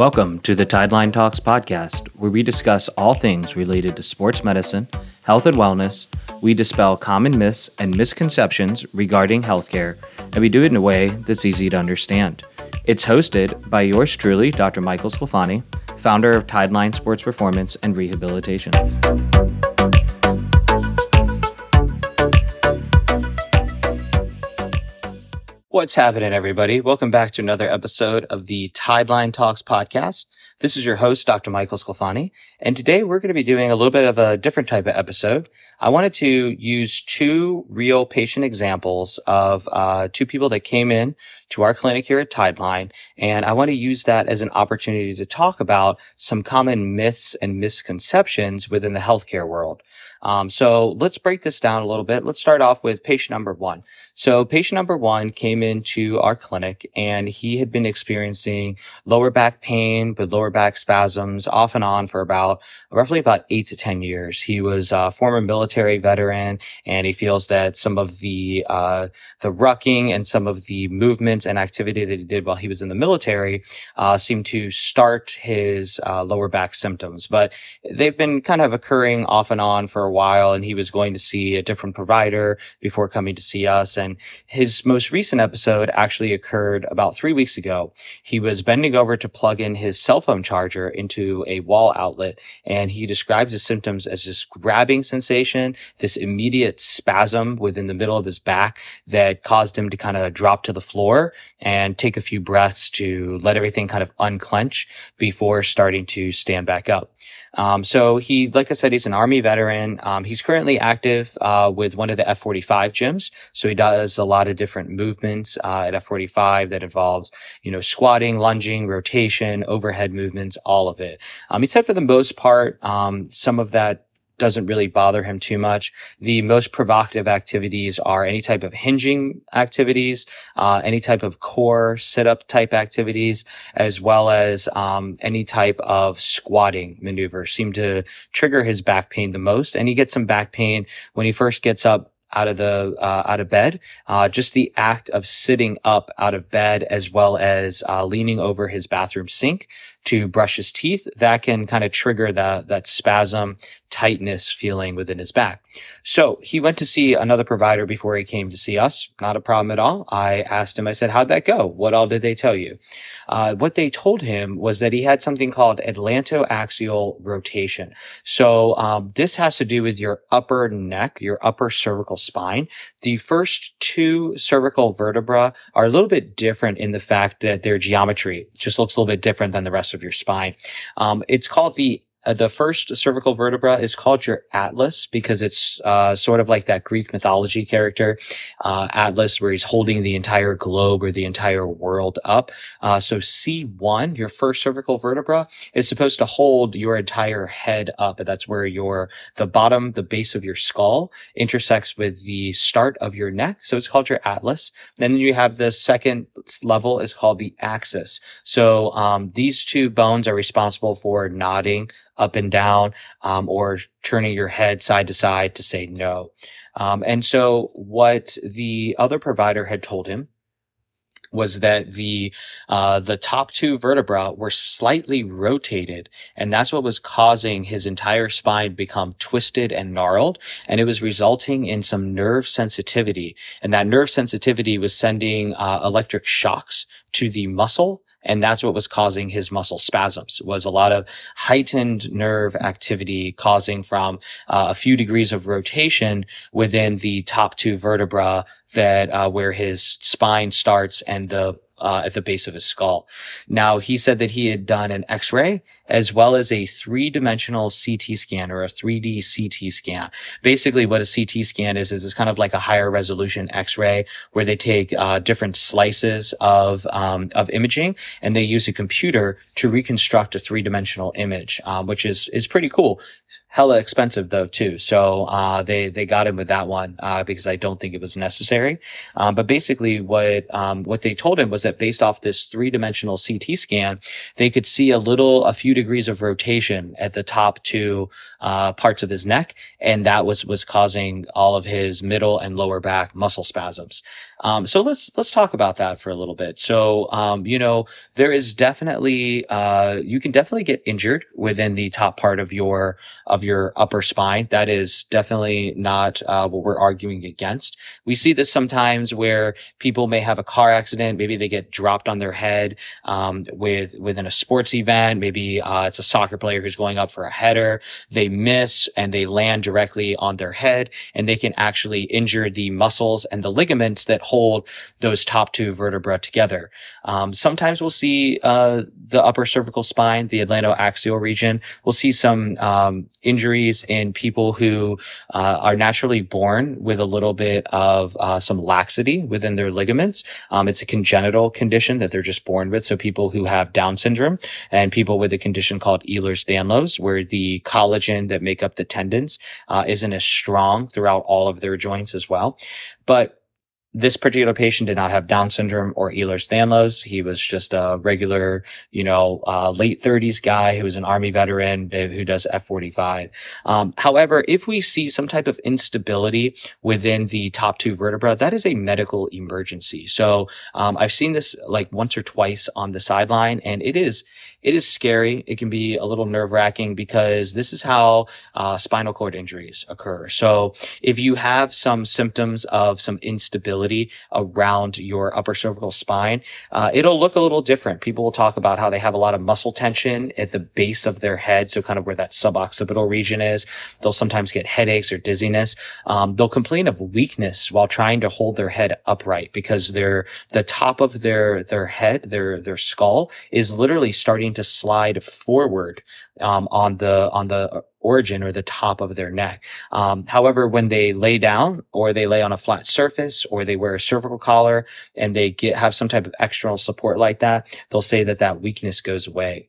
Welcome to the Tideline Talks podcast, where we discuss all things related to sports medicine, health and wellness. We dispel common myths and misconceptions regarding healthcare, and we do it in a way that's easy to understand. It's hosted by yours truly, Dr. Michael Sclafani, founder of Tideline Sports Performance and Rehabilitation. What's happening, everybody? Welcome back to another episode of the Tideline Talks podcast. This is your host, Dr. Michael Sclafani, and today we're going to be doing a little bit of a different type of episode. I wanted to use two real patient examples of uh, two people that came in to our clinic here at Tideline, and I want to use that as an opportunity to talk about some common myths and misconceptions within the healthcare world. Um, so let's break this down a little bit. Let's start off with patient number one. So patient number one came into our clinic and he had been experiencing lower back pain, but lower back spasms off and on for about roughly about eight to 10 years. He was a former military veteran and he feels that some of the, uh, the rucking and some of the movements and activity that he did while he was in the military, uh, seemed to start his, uh, lower back symptoms, but they've been kind of occurring off and on for while and he was going to see a different provider before coming to see us. And his most recent episode actually occurred about three weeks ago. He was bending over to plug in his cell phone charger into a wall outlet and he described his symptoms as this grabbing sensation, this immediate spasm within the middle of his back that caused him to kind of drop to the floor and take a few breaths to let everything kind of unclench before starting to stand back up. Um, so he, like I said, he's an army veteran. Um, he's currently active, uh, with one of the F45 gyms. So he does a lot of different movements, uh, at F45 that involves, you know, squatting, lunging, rotation, overhead movements, all of it. Um, he said for the most part, um, some of that doesn't really bother him too much. The most provocative activities are any type of hinging activities, uh, any type of core sit-up type activities, as well as um, any type of squatting maneuver seem to trigger his back pain the most. And he gets some back pain when he first gets up out of the uh, out of bed. Uh, just the act of sitting up out of bed, as well as uh, leaning over his bathroom sink to brush his teeth, that can kind of trigger that that spasm tightness feeling within his back. So he went to see another provider before he came to see us. Not a problem at all. I asked him, I said, how'd that go? What all did they tell you? Uh, what they told him was that he had something called atlantoaxial rotation. So, um, this has to do with your upper neck, your upper cervical spine. The first two cervical vertebra are a little bit different in the fact that their geometry just looks a little bit different than the rest of your spine. Um, it's called the uh, the first cervical vertebra is called your atlas because it's uh, sort of like that Greek mythology character, uh, Atlas, where he's holding the entire globe or the entire world up. Uh, so C1, your first cervical vertebra, is supposed to hold your entire head up. That's where your the bottom, the base of your skull intersects with the start of your neck. So it's called your atlas. And then you have the second level is called the axis. So um, these two bones are responsible for nodding up and down, um, or turning your head side to side to say no. Um, and so what the other provider had told him was that the uh, the top two vertebra were slightly rotated, and that's what was causing his entire spine become twisted and gnarled, and it was resulting in some nerve sensitivity, and that nerve sensitivity was sending uh, electric shocks to the muscle and that's what was causing his muscle spasms was a lot of heightened nerve activity causing from uh, a few degrees of rotation within the top two vertebra that uh, where his spine starts and the uh, at the base of his skull. Now, he said that he had done an x-ray as well as a three-dimensional CT scan or a 3D CT scan. Basically, what a CT scan is, is it's kind of like a higher resolution x-ray where they take uh, different slices of, um, of imaging and they use a computer to reconstruct a three-dimensional image, um, which is, is pretty cool hella expensive though too. So uh, they they got him with that one uh, because I don't think it was necessary. Um, but basically, what um, what they told him was that based off this three dimensional CT scan, they could see a little a few degrees of rotation at the top two uh, parts of his neck, and that was was causing all of his middle and lower back muscle spasms. Um, so let's let's talk about that for a little bit. So um, you know there is definitely uh, you can definitely get injured within the top part of your of your upper spine. That is definitely not uh, what we're arguing against. We see this sometimes where people may have a car accident, maybe they get dropped on their head um, with within a sports event. Maybe uh, it's a soccer player who's going up for a header. They miss and they land directly on their head, and they can actually injure the muscles and the ligaments that hold those top two vertebrae together. Um, sometimes we'll see uh, the upper cervical spine, the atlantoaxial region. We'll see some um, injuries in people who uh, are naturally born with a little bit of uh, some laxity within their ligaments. Um, it's a congenital condition that they're just born with. So people who have Down syndrome and people with a condition called Ehlers-Danlos, where the collagen that make up the tendons uh, isn't as strong throughout all of their joints as well. But this particular patient did not have Down syndrome or Ehlers-Danlos. He was just a regular, you know, uh, late 30s guy who was an army veteran uh, who does F45. Um, however, if we see some type of instability within the top two vertebra, that is a medical emergency. So um, I've seen this like once or twice on the sideline, and it is it is scary. It can be a little nerve wracking because this is how uh, spinal cord injuries occur. So if you have some symptoms of some instability around your upper cervical spine, uh, it'll look a little different. People will talk about how they have a lot of muscle tension at the base of their head. So kind of where that suboccipital region is. They'll sometimes get headaches or dizziness. Um, they'll complain of weakness while trying to hold their head upright because their, the top of their, their head, their, their skull is literally starting to slide forward um, on the on the origin or the top of their neck. Um, however, when they lay down or they lay on a flat surface or they wear a cervical collar and they get have some type of external support like that, they'll say that that weakness goes away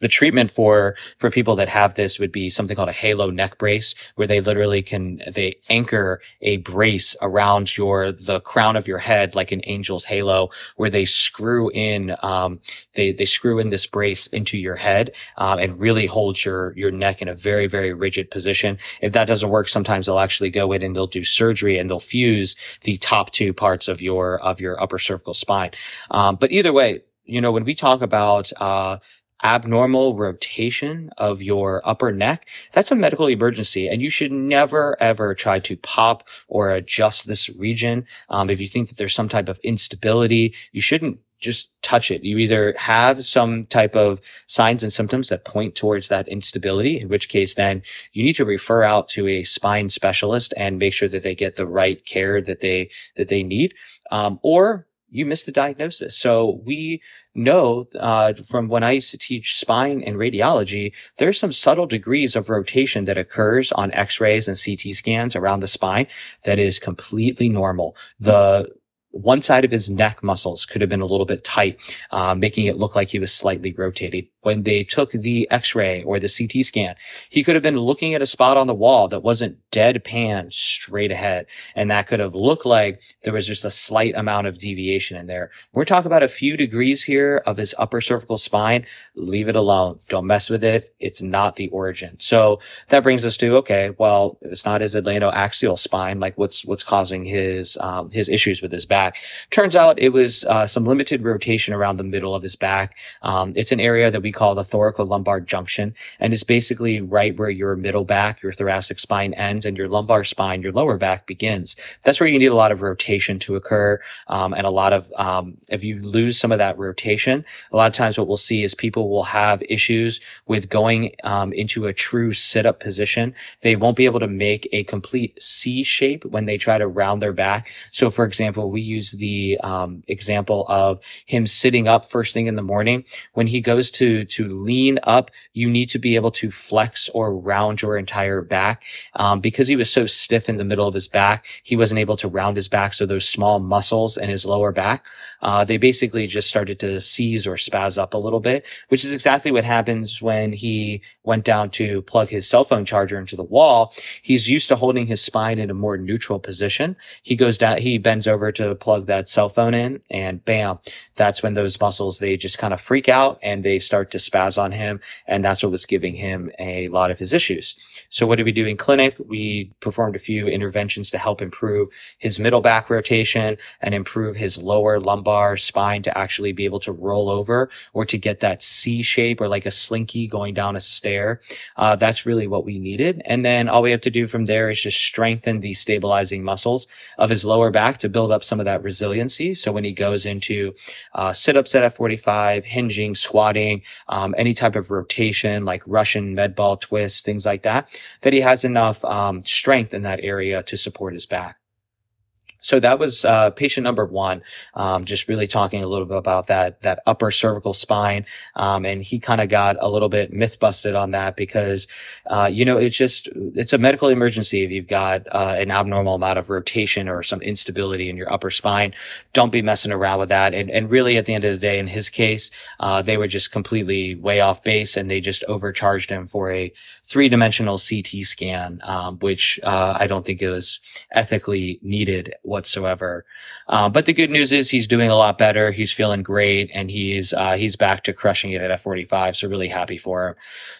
the treatment for for people that have this would be something called a halo neck brace where they literally can they anchor a brace around your the crown of your head like an angel's halo where they screw in um, they they screw in this brace into your head um, and really hold your your neck in a very very rigid position. If that doesn't work sometimes they'll actually go in and they'll do surgery and they'll fuse the top two parts of your of your upper cervical spine. Um, but either way you know when we talk about uh, abnormal rotation of your upper neck, that's a medical emergency. And you should never, ever try to pop or adjust this region. Um, if you think that there's some type of instability, you shouldn't just touch it. You either have some type of signs and symptoms that point towards that instability, in which case then you need to refer out to a spine specialist and make sure that they get the right care that they, that they need. Um, or you missed the diagnosis. So we know uh, from when I used to teach spine and radiology, there's some subtle degrees of rotation that occurs on X-rays and CT scans around the spine that is completely normal. The one side of his neck muscles could have been a little bit tight, uh, making it look like he was slightly rotated when they took the x-ray or the CT scan. He could have been looking at a spot on the wall that wasn't deadpan straight ahead. And that could have looked like there was just a slight amount of deviation in there. We're talking about a few degrees here of his upper cervical spine. Leave it alone. Don't mess with it. It's not the origin. So that brings us to, okay, well, it's not his atlantoaxial spine. Like what's, what's causing his, um, his issues with his back. Turns out it was, uh, some limited rotation around the middle of his back. Um, it's an area that we call the thoracolumbar junction. And it's basically right where your middle back, your thoracic spine ends and your lumbar spine, your lower back begins. That's where you need a lot of rotation to occur. Um, and a lot of, um, if you lose some of that rotation, a lot of times what we'll see is people will have issues with going, um, into a true sit up position. They won't be able to make a complete C shape when they try to round their back. So for example, we use the, um, example of him sitting up first thing in the morning. When he goes to to lean up, you need to be able to flex or round your entire back. Um, because he was so stiff in the middle of his back, he wasn't able to round his back. So those small muscles in his lower back, uh, they basically just started to seize or spaz up a little bit, which is exactly what happens when he went down to plug his cell phone charger into the wall. He's used to holding his spine in a more neutral position. He goes down, he bends over to plug that cell phone in and bam, that's when those muscles, they just kind of freak out and they start to spaz on him. And that's what was giving him a lot of his issues. So what did we do in clinic? We performed a few interventions to help improve his middle back rotation and improve his lower lumbar spine to actually be able to roll over or to get that C shape or like a slinky going down a stair. Uh, that's really what we needed. And then all we have to do from there is just strengthen the stabilizing muscles of his lower back to build up some of that resiliency. So when he goes into uh, sit-ups at F45, hinging, squatting, um, any type of rotation like Russian med ball twist, things like that, that he has enough um, strength in that area to support his back. So that was uh, patient number one. Um, just really talking a little bit about that that upper cervical spine, um, and he kind of got a little bit myth busted on that because, uh, you know, it's just it's a medical emergency if you've got uh, an abnormal amount of rotation or some instability in your upper spine. Don't be messing around with that. And and really, at the end of the day, in his case, uh, they were just completely way off base, and they just overcharged him for a three dimensional CT scan, um, which uh, I don't think it was ethically needed whatsoever. Um, but the good news is he's doing a lot better. He's feeling great and he's, uh, he's back to crushing it at F45. So really happy for him.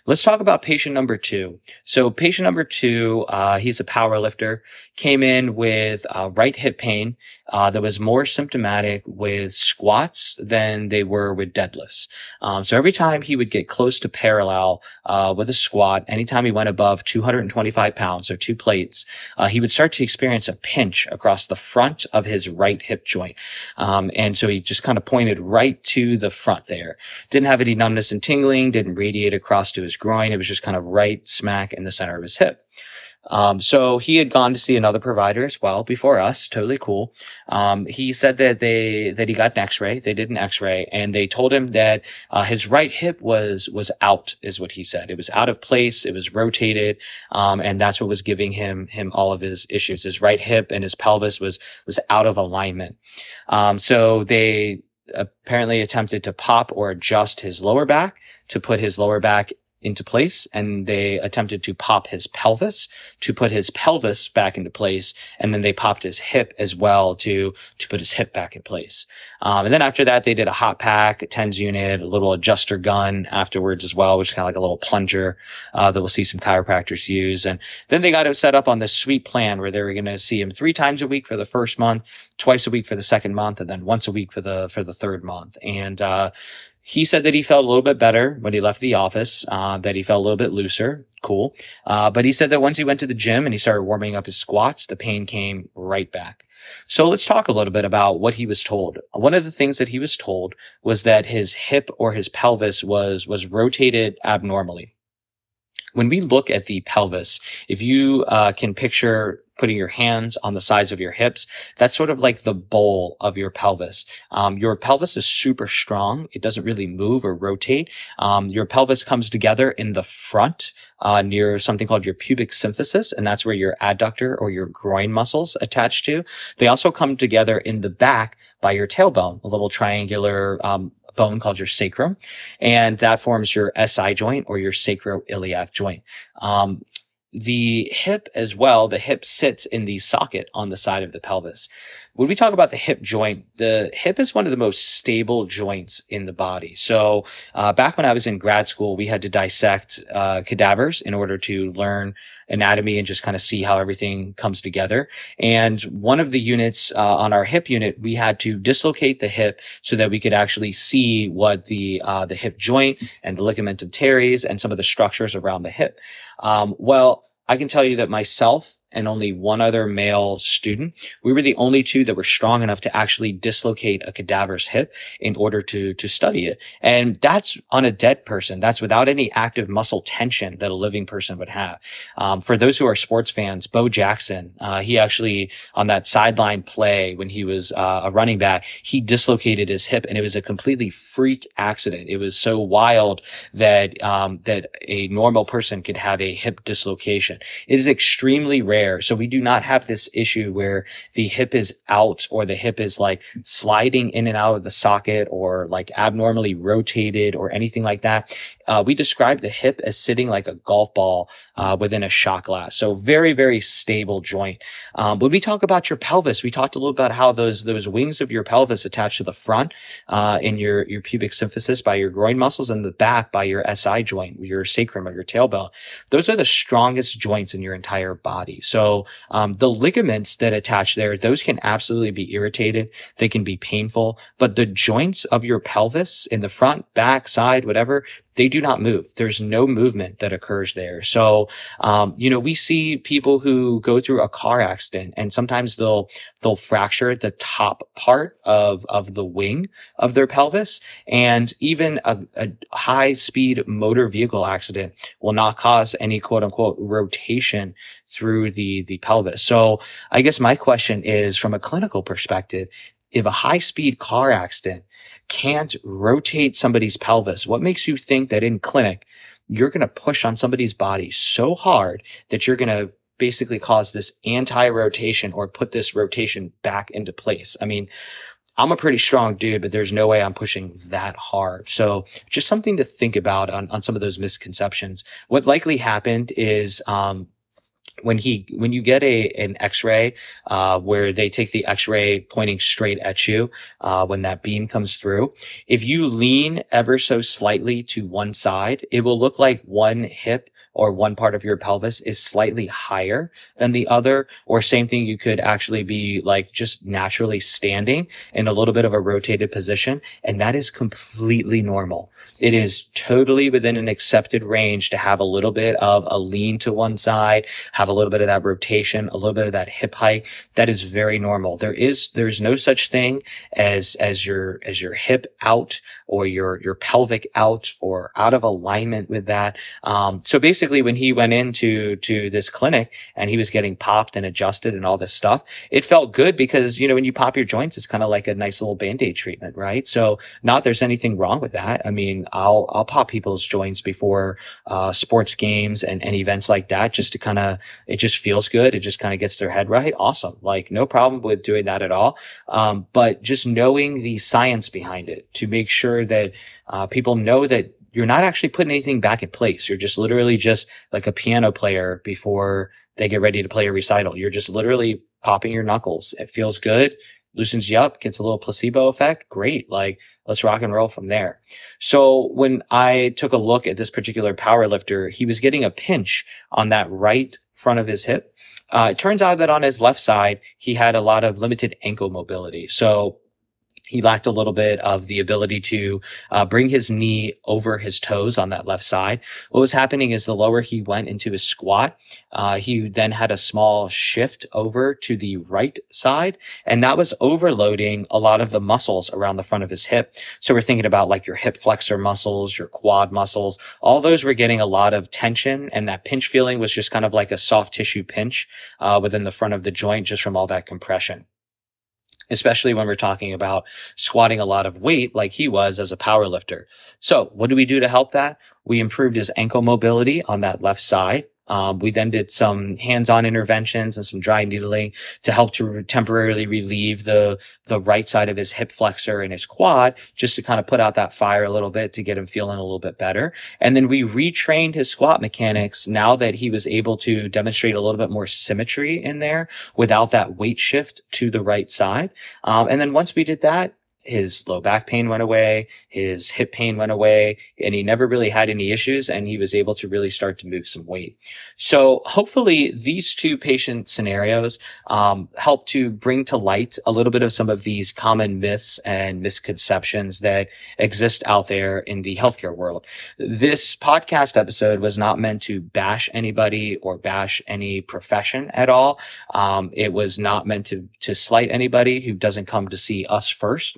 Let's talk about patient number two. So patient number two, uh, he's a power lifter, came in with uh, right hip pain uh, that was more symptomatic with squats than they were with deadlifts. Um, so every time he would get close to parallel uh, with a squat, anytime he went above 225 pounds, so two plates, uh, he would start to experience a pinch across the front of his right hip joint. Um, and so he just kind of pointed right to the front there. Didn't have any numbness and tingling, didn't radiate across to his groin. It was just kind of right smack in the center of his hip. Um, so he had gone to see another provider as well before us. Totally cool. Um, he said that they, that he got an x-ray. They did an x-ray and they told him that, uh, his right hip was, was out is what he said. It was out of place. It was rotated. Um, and that's what was giving him, him all of his issues. His right hip and his pelvis was, was out of alignment. Um, so they, apparently attempted to pop or adjust his lower back to put his lower back into place and they attempted to pop his pelvis to put his pelvis back into place. And then they popped his hip as well to, to put his hip back in place. Um, and then after that, they did a hot pack, a TENS unit, a little adjuster gun afterwards as well, which is kind of like a little plunger, uh, that we'll see some chiropractors use. And then they got him set up on this sweet plan where they were going to see him three times a week for the first month, twice a week for the second month, and then once a week for the, for the third month. And, uh, he said that he felt a little bit better when he left the office, uh, that he felt a little bit looser. Cool. Uh, but he said that once he went to the gym and he started warming up his squats, the pain came right back. So let's talk a little bit about what he was told. One of the things that he was told was that his hip or his pelvis was, was rotated abnormally. When we look at the pelvis, if you uh, can picture putting your hands on the sides of your hips. That's sort of like the bowl of your pelvis. Um, your pelvis is super strong. It doesn't really move or rotate. Um, your pelvis comes together in the front, uh, near something called your pubic symphysis. And that's where your adductor or your groin muscles attach to. They also come together in the back by your tailbone, a little triangular, um, bone called your sacrum, and that forms your SI joint or your sacroiliac joint. Um, the hip as well, the hip sits in the socket on the side of the pelvis. When we talk about the hip joint, the hip is one of the most stable joints in the body. So, uh, back when I was in grad school, we had to dissect, uh, cadavers in order to learn anatomy and just kind of see how everything comes together. And one of the units, uh, on our hip unit, we had to dislocate the hip so that we could actually see what the, uh, the hip joint and the ligamentum teres and some of the structures around the hip. Um, well, I can tell you that myself and only one other male student. We were the only two that were strong enough to actually dislocate a cadaver's hip in order to, to study it. And that's on a dead person. That's without any active muscle tension that a living person would have. Um, for those who are sports fans, Bo Jackson, uh, he actually on that sideline play when he was uh, a running back, he dislocated his hip and it was a completely freak accident. It was so wild that, um, that a normal person could have a hip dislocation. It is extremely rare rare. So we do not have this issue where the hip is out or the hip is like sliding in and out of the socket or like abnormally rotated or anything like that. Uh, we describe the hip as sitting like a golf ball uh, within a shot glass. So very, very stable joint. Um, when we talk about your pelvis, we talked a little about how those those wings of your pelvis attach to the front uh, in your your pubic symphysis by your groin muscles and the back by your SI joint, your sacrum or your tailbone. Those are the strongest joints in your entire body. So um, the ligaments that attach there, those can absolutely be irritated. They can be painful, but the joints of your pelvis in the front, back, side, whatever, they do not move. There's no movement that occurs there. So, um, you know, we see people who go through a car accident and sometimes they'll, they'll fracture the top part of, of the wing of their pelvis. And even a, a high speed motor vehicle accident will not cause any quote unquote rotation through the, the pelvis. So I guess my question is from a clinical perspective, if a high speed car accident can't rotate somebody's pelvis, what makes you think that in clinic, you're going to push on somebody's body so hard that you're going to basically cause this anti-rotation or put this rotation back into place? I mean, I'm a pretty strong dude, but there's no way I'm pushing that hard. So just something to think about on, on some of those misconceptions. What likely happened is, um, when he when you get a an X-ray uh, where they take the X-ray pointing straight at you uh, when that beam comes through, if you lean ever so slightly to one side, it will look like one hip or one part of your pelvis is slightly higher than the other. Or same thing, you could actually be like just naturally standing in a little bit of a rotated position, and that is completely normal. It is totally within an accepted range to have a little bit of a lean to one side, have a little bit of that rotation, a little bit of that hip hike. That is very normal. There is, there's no such thing as, as your, as your hip out or your, your pelvic out or out of alignment with that. Um, so basically when he went into, to this clinic and he was getting popped and adjusted and all this stuff, it felt good because, you know, when you pop your joints, it's kind of like a nice little band-aid treatment, right? So not there's anything wrong with that. I mean, I'll, I'll pop people's joints before, uh, sports games and, and events like that just to kind of, it just feels good. It just kind of gets their head right. Awesome. Like no problem with doing that at all. Um, but just knowing the science behind it to make sure that, uh, people know that you're not actually putting anything back in place. You're just literally just like a piano player before they get ready to play a recital. You're just literally popping your knuckles. It feels good loosens you up, gets a little placebo effect. Great. Like let's rock and roll from there. So when I took a look at this particular power lifter, he was getting a pinch on that right front of his hip. Uh, it turns out that on his left side, he had a lot of limited ankle mobility. So he lacked a little bit of the ability to uh, bring his knee over his toes on that left side. What was happening is the lower he went into his squat, uh, he then had a small shift over to the right side, and that was overloading a lot of the muscles around the front of his hip. So we're thinking about like your hip flexor muscles, your quad muscles, all those were getting a lot of tension, and that pinch feeling was just kind of like a soft tissue pinch uh, within the front of the joint just from all that compression especially when we're talking about squatting a lot of weight like he was as a power lifter. So what do we do to help that? We improved his ankle mobility on that left side. Um, we then did some hands-on interventions and some dry needling to help to re- temporarily relieve the the right side of his hip flexor and his quad, just to kind of put out that fire a little bit to get him feeling a little bit better. And then we retrained his squat mechanics now that he was able to demonstrate a little bit more symmetry in there without that weight shift to the right side. Um, and then once we did that, his low back pain went away, his hip pain went away, and he never really had any issues and he was able to really start to move some weight. So hopefully these two patient scenarios um, help to bring to light a little bit of some of these common myths and misconceptions that exist out there in the healthcare world. This podcast episode was not meant to bash anybody or bash any profession at all. Um, it was not meant to, to slight anybody who doesn't come to see us first.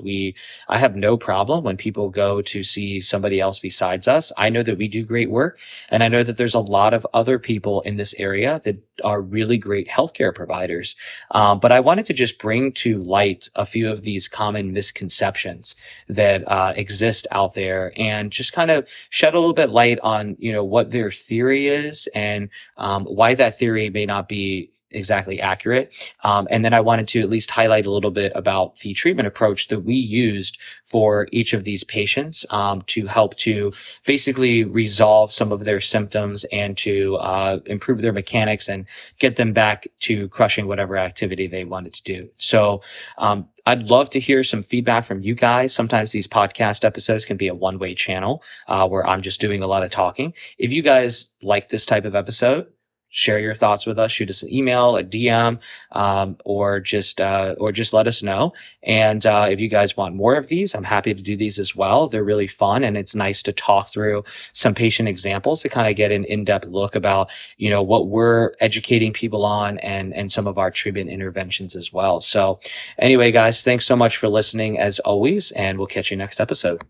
I have no problem when people go to see somebody else besides us. I know that we do great work and I know that there's a lot of other people in this area that are really great healthcare providers. Um, but I wanted to just bring to light a few of these common misconceptions that uh, exist out there and just kind of shed a little bit light on, you know, what their theory is and um, why that theory may not be exactly accurate. Um, and then I wanted to at least highlight a little bit about the treatment approach that we used for each of these patients um, to help to basically resolve some of their symptoms and to uh, improve their mechanics and get them back to crushing whatever activity they wanted to do. So um, I'd love to hear some feedback from you guys. Sometimes these podcast episodes can be a one way channel uh, where I'm just doing a lot of talking. If you guys like this type of episode, share your thoughts with us. Shoot us an email, a DM, um, or just uh, or just let us know. And uh, if you guys want more of these, I'm happy to do these as well. They're really fun, and it's nice to talk through some patient examples to kind of get an in-depth look about you know what we're educating people on and and some of our treatment interventions as well. So anyway, guys, thanks so much for listening as always, and we'll catch you next episode.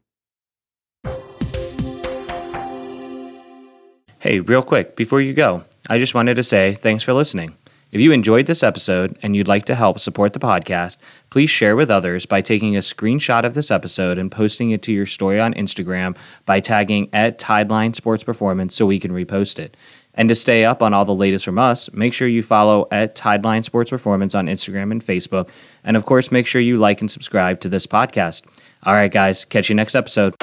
Hey, real quick before you go. I just wanted to say thanks for listening. If you enjoyed this episode and you'd like to help support the podcast, please share with others by taking a screenshot of this episode and posting it to your story on Instagram by tagging at Tideline Sports Performance so we can repost it. And to stay up on all the latest from us, make sure you follow at Tideline Sports Performance on Instagram and Facebook. And of course, make sure you like and subscribe to this podcast. All right, guys, catch you next episode.